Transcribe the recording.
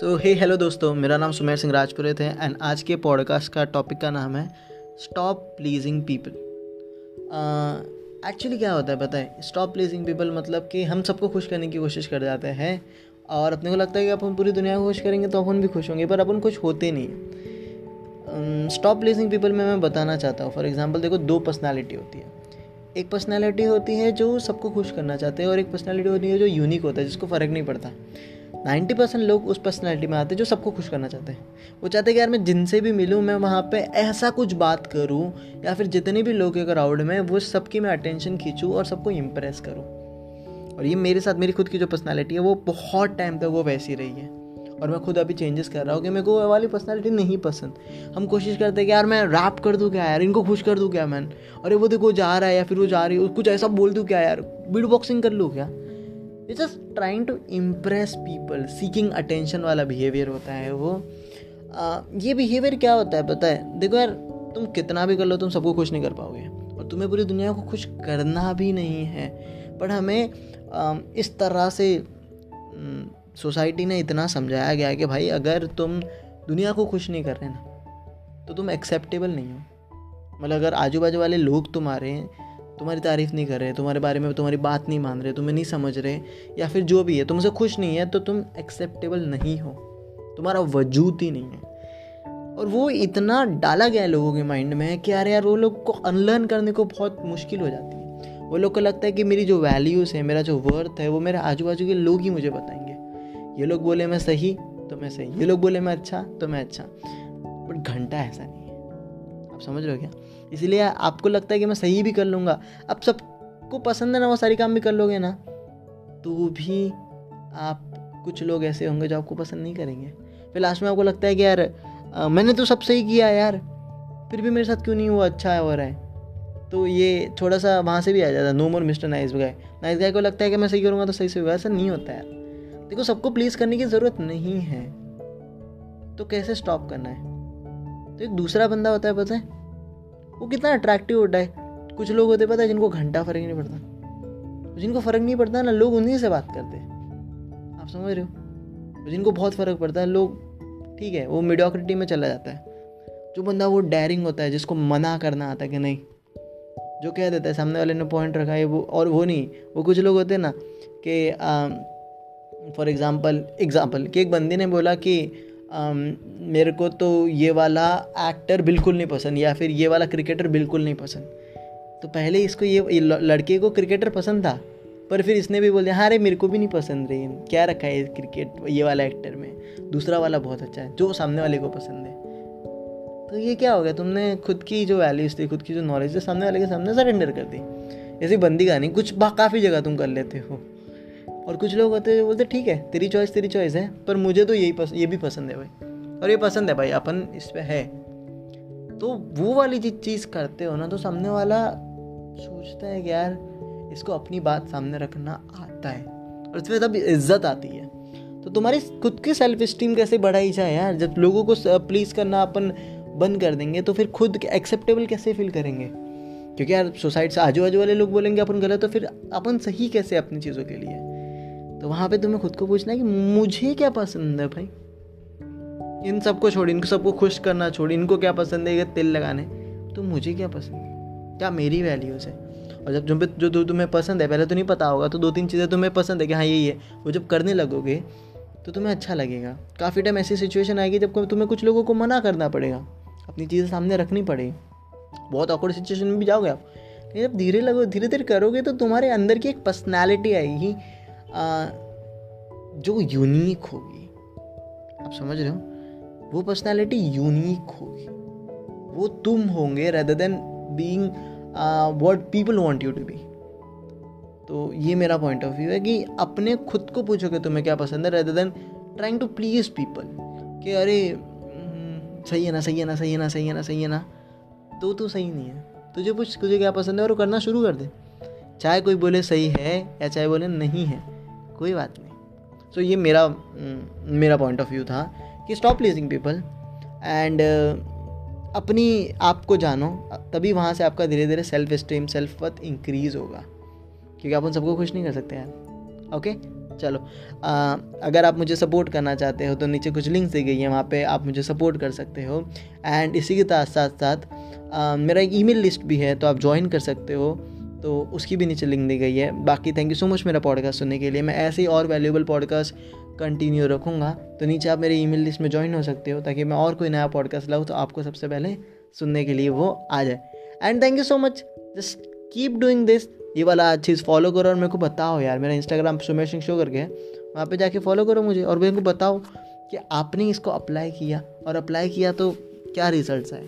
सो हे hello दोस्तों, मेरा नाम सुमेर सिंह राजपुरोहित है एंड आज के पॉडकास्ट का टॉपिक का नाम है स्टॉप प्लीजिंग पीपल एक्चुअली क्या होता है पता है स्टॉप प्लीजिंग पीपल मतलब कि हम सबको खुश करने की कोशिश कर जाते हैं, और अपने को लगता है कि अपन पूरी दुनिया को खुश करेंगे तो अपन भी खुश होंगे, पर अपन खुश होते नहीं स्टॉप प्लीजिंग पीपल में मैं बताना चाहता हूँ फॉर एग्ज़ाम्पल देखो दो पर्सनैलिटी होती है। एक पर्सनैलिटी होती है जो सबको खुश करना चाहते हैं, और एक पर्सनैलिटी होती है जो यूनिक होता है, जिसको फ़र्क नहीं पड़ता। नाइन्टी परसेंट लोग उस पर्सनैलिटी में आते हैं जो सबको खुश करना चाहते हैं। वो चाहते हैं कि यार मैं जिनसे भी मिलूँ, मैं वहाँ पे ऐसा कुछ बात करूँ, या फिर जितने भी लोग के क्राउड में वो सबकी मैं अटेंशन खींचूँ और सबको इम्प्रेस करूँ। और ये मेरे साथ, मेरी खुद की जो पर्सनैलिटी है, वो बहुत टाइम तक वो वैसी रही है। और मैं खुद अभी चेंजेस कर रहा हूँ कि मेरे को वाली पर्सनैलिटी नहीं पसंद। हम कोशिश करते हैं कि यार मैं रैप कर दूँ क्या यार? इनको खुश कर दूँ क्या मैन अरे वो देखो जा रहा है या फिर वो जा रही है, कुछ ऐसा बोल दूँ क्या यार? बीट बॉक्सिंग कर लूँ क्या? Just trying to impress people seeking attention वाला बिहेवियर होता है वो। आ, ये बिहेवियर क्या होता है पता है? देखो यार तुम कितना भी कर लो तुम सबको खुश नहीं कर पाओगे। और तुम्हें पूरी दुनिया को खुश करना भी नहीं है। पर हमें आ, इस तरह से सोसाइटी ने इतना समझाया गया कि भाई अगर तुम दुनिया को खुश नहीं कर रहे ना तो तुम एक्सेप्टेबल नहीं हो। मतलब अगर आजू बाजू वाले लोग तुम्हारे तुम्हारी तारीफ़ नहीं कर रहे, तुम्हारे बारे में तुम्हारी बात नहीं मान रहे, तुम्हें नहीं समझ रहे, या फिर जो भी है, तुमसे खुश नहीं है तो तुम एक्सेप्टेबल नहीं हो। तुम्हारा वजूद ही नहीं है। और वो इतना डाला गया है लोगों के माइंड में कि यार यार, वो लोग को अनलर्न करने को बहुत मुश्किल हो जाती है। वो लोग को लगता है कि मेरी जो वैल्यूज़ है, मेरा जो वर्थ है, वो मेरे आजू बाजू के लोग ही मुझे बताएँगे। ये लोग बोले, मैं सही तो मैं सही। ये लोग बोले, मैं अच्छा तो मैं अच्छा। बट घंटा ऐसा नहीं है। आप समझ रहे हो क्या? इसीलिए आपको लगता है कि मैं सही भी कर लूँगा। अब सबको पसंद है ना वो सारे काम भी कर लोगे ना तो भी आप कुछ लोग ऐसे होंगे जो आपको पसंद नहीं करेंगे। फिर लास्ट में आपको लगता है कि यार आ, मैंने तो सब सही किया यार फिर भी मेरे साथ क्यों नहीं हुआ? अच्छा हो रहा है। तो ये थोड़ा सा वहाँ से भी आ जाता है। No more mister nice guy nice guy को लगता है कि मैं सही करूँगा तो सही से होगा। ऐसा नहीं होता यार। देखो सबको प्लीज़ करने की ज़रूरत नहीं है। तो कैसे स्टॉप करना है? तो एक दूसरा बंदा होता है पता है? वो कितना अट्रैक्टिव होता है। कुछ लोग होते पता है, जिनको घंटा फ़र्क नहीं पड़ता। जिनको फ़र्क नहीं पड़ता ना, लोग उन्हीं से बात करते आप समझ रहे हो? जिनको बहुत फ़र्क पड़ता है, लोग, ठीक है, वो मीडियोक्रिटी में चला जाता है। जो बंदा वो डेयरिंग होता है, जिसको मना करना आता है कि नहीं, जो कह देता है, सामने वाले ने पॉइंट रखा है, वो, और वो नहीं, वो कुछ लोग होते हैं ना, कि फॉर एग्ज़ाम्पल एग्ज़ाम्पल कि एक बंदे ने बोला कि मेरे को तो ये वाला एक्टर बिल्कुल नहीं पसंद या फिर ये वाला क्रिकेटर बिल्कुल नहीं पसंद। तो पहले इसको ये लड़के को क्रिकेटर पसंद था, पर फिर इसने भी बोल दिया हाँ अरे मेरे को भी नहीं पसंद रही क्या रखा है क्रिकेट ये वाला एक्टर में? दूसरा वाला बहुत अच्छा है, जो सामने वाले को पसंद है। तो ये क्या हो गया, तुमने खुद की जो वैल्यूज़ थी, खुद की जो नॉलेज थी, सामने वाले के सामने सरेंडर कर दी। ऐसी बंदी का नहीं कुछ काफ़ी जगह तुम कर लेते हो। और कुछ लोग होते हैं बोलते ठीक है तेरी चॉइस तेरी चॉइस है पर मुझे तो यही पस, ये भी पसंद है भाई। और ये पसंद है भाई अपन इस पर है। तो वो वाली जिस चीज़ करते हो ना तो सामने वाला सोचता है कि यार इसको अपनी बात सामने रखना आता है और इसमें तब इज़्ज़त आती है। तो तुम्हारी खुद की सेल्फ स्टीम कैसे बढ़ाई जाए यार? जब लोगों को प्लीज़ करना अपन बंद कर देंगे तो फिर खुद एक्सेप्टेबल कैसे फील करेंगे? क्योंकि यार सोसाइटी से आजू बाजू वाले लोग बोलेंगे अपन गलत तो फिर अपन सही कैसे अपनी चीज़ों के लिए? तो वहाँ पे तुम्हें खुद को पूछना है कि मुझे क्या पसंद है भाई? इन सबको छोड़ इनको सबको खुश करना छोड़ इनको क्या पसंद है? ये तिल लगाने। तो मुझे क्या पसंद है? क्या मेरी वैल्यूज़ है? और जब जो जो, तुम्हें पसंद है पहले तो नहीं पता होगा तो दो तीन चीज़ें तुम्हें पसंद है कि हाँ यही है। वो जब करने लगोगे तो तुम्हें अच्छा लगेगा। काफ़ी टाइम ऐसी सिचुएशन आएगी जब तुम्हें कुछ लोगों को मना करना पड़ेगा। अपनी चीज़ें सामने रखनी पड़ेगी बहुत ऑकवर्ड सिचुएशन में भी जाओगे आप। जब धीरे लगो धीरे धीरे करोगे तो तुम्हारे अंदर की एक पर्सनैलिटी आएगी। जो यूनिक होगी। आप समझ रहे हो? वो पर्सनालिटी यूनिक होगी। वो तुम होंगे rather than being what people want you to be तो ये मेरा पॉइंट ऑफ़ व्यू है कि अपने खुद को पूछोगे तुम्हें क्या पसंद है rather than trying to please people कि अरे हम्म, सही है ना सही है ना सही है ना सही है ना सही है ना। तो तू सही नहीं है। तुझे पूछ तुझे क्या पसंद है और करना शुरू कर दे। चाहे कोई बोले सही है या चाहे बोले नहीं है। कोई बात नहीं। सो so, ये मेरा मेरा पॉइंट ऑफ़ व्यू था कि स्टॉप प्लीजिंग पीपल एंड अपनी आप को जानो तभी वहाँ से आपका धीरे धीरे self esteem self worth increase होगा। क्योंकि आप उन सबको खुश नहीं कर सकते यार। ओके चलो। आ, अगर आप मुझे सपोर्ट करना चाहते हो तो नीचे कुछ लिंक्स दी गई हैं वहाँ पे आप मुझे सपोर्ट कर सकते हो। एंड इसी के साथ साथ साथ मेरा एक ईमेल लिस्ट भी है तो आप ज्वाइन कर सकते हो। तो उसकी भी नीचे लिंक दी गई है। बाकी थैंक यू सो मच मेरा पॉडकास्ट सुनने के लिए। मैं ऐसे ही और वैल्यूबल पॉडकास्ट कंटिन्यू रखूँगा। तो नीचे आप मेरे ईमेल लिस्ट में ज्वाइन हो सकते हो, ताकि मैं और कोई नया पॉडकास्ट लाऊँ तो आपको सबसे पहले सुनने के लिए वो आ जाए। And thank you so much just keep doing this ये वाला चीज़ फॉलो करो और मेरे को बताओ यार। मेरा इंस्टाग्राम सुमेश सिंह शो करके वहाँ पे जाके फॉलो करो मुझे और मेरे को बताओ कि आपने इसको अप्लाई किया। और अप्लाई किया तो क्या रिजल्ट्स आए?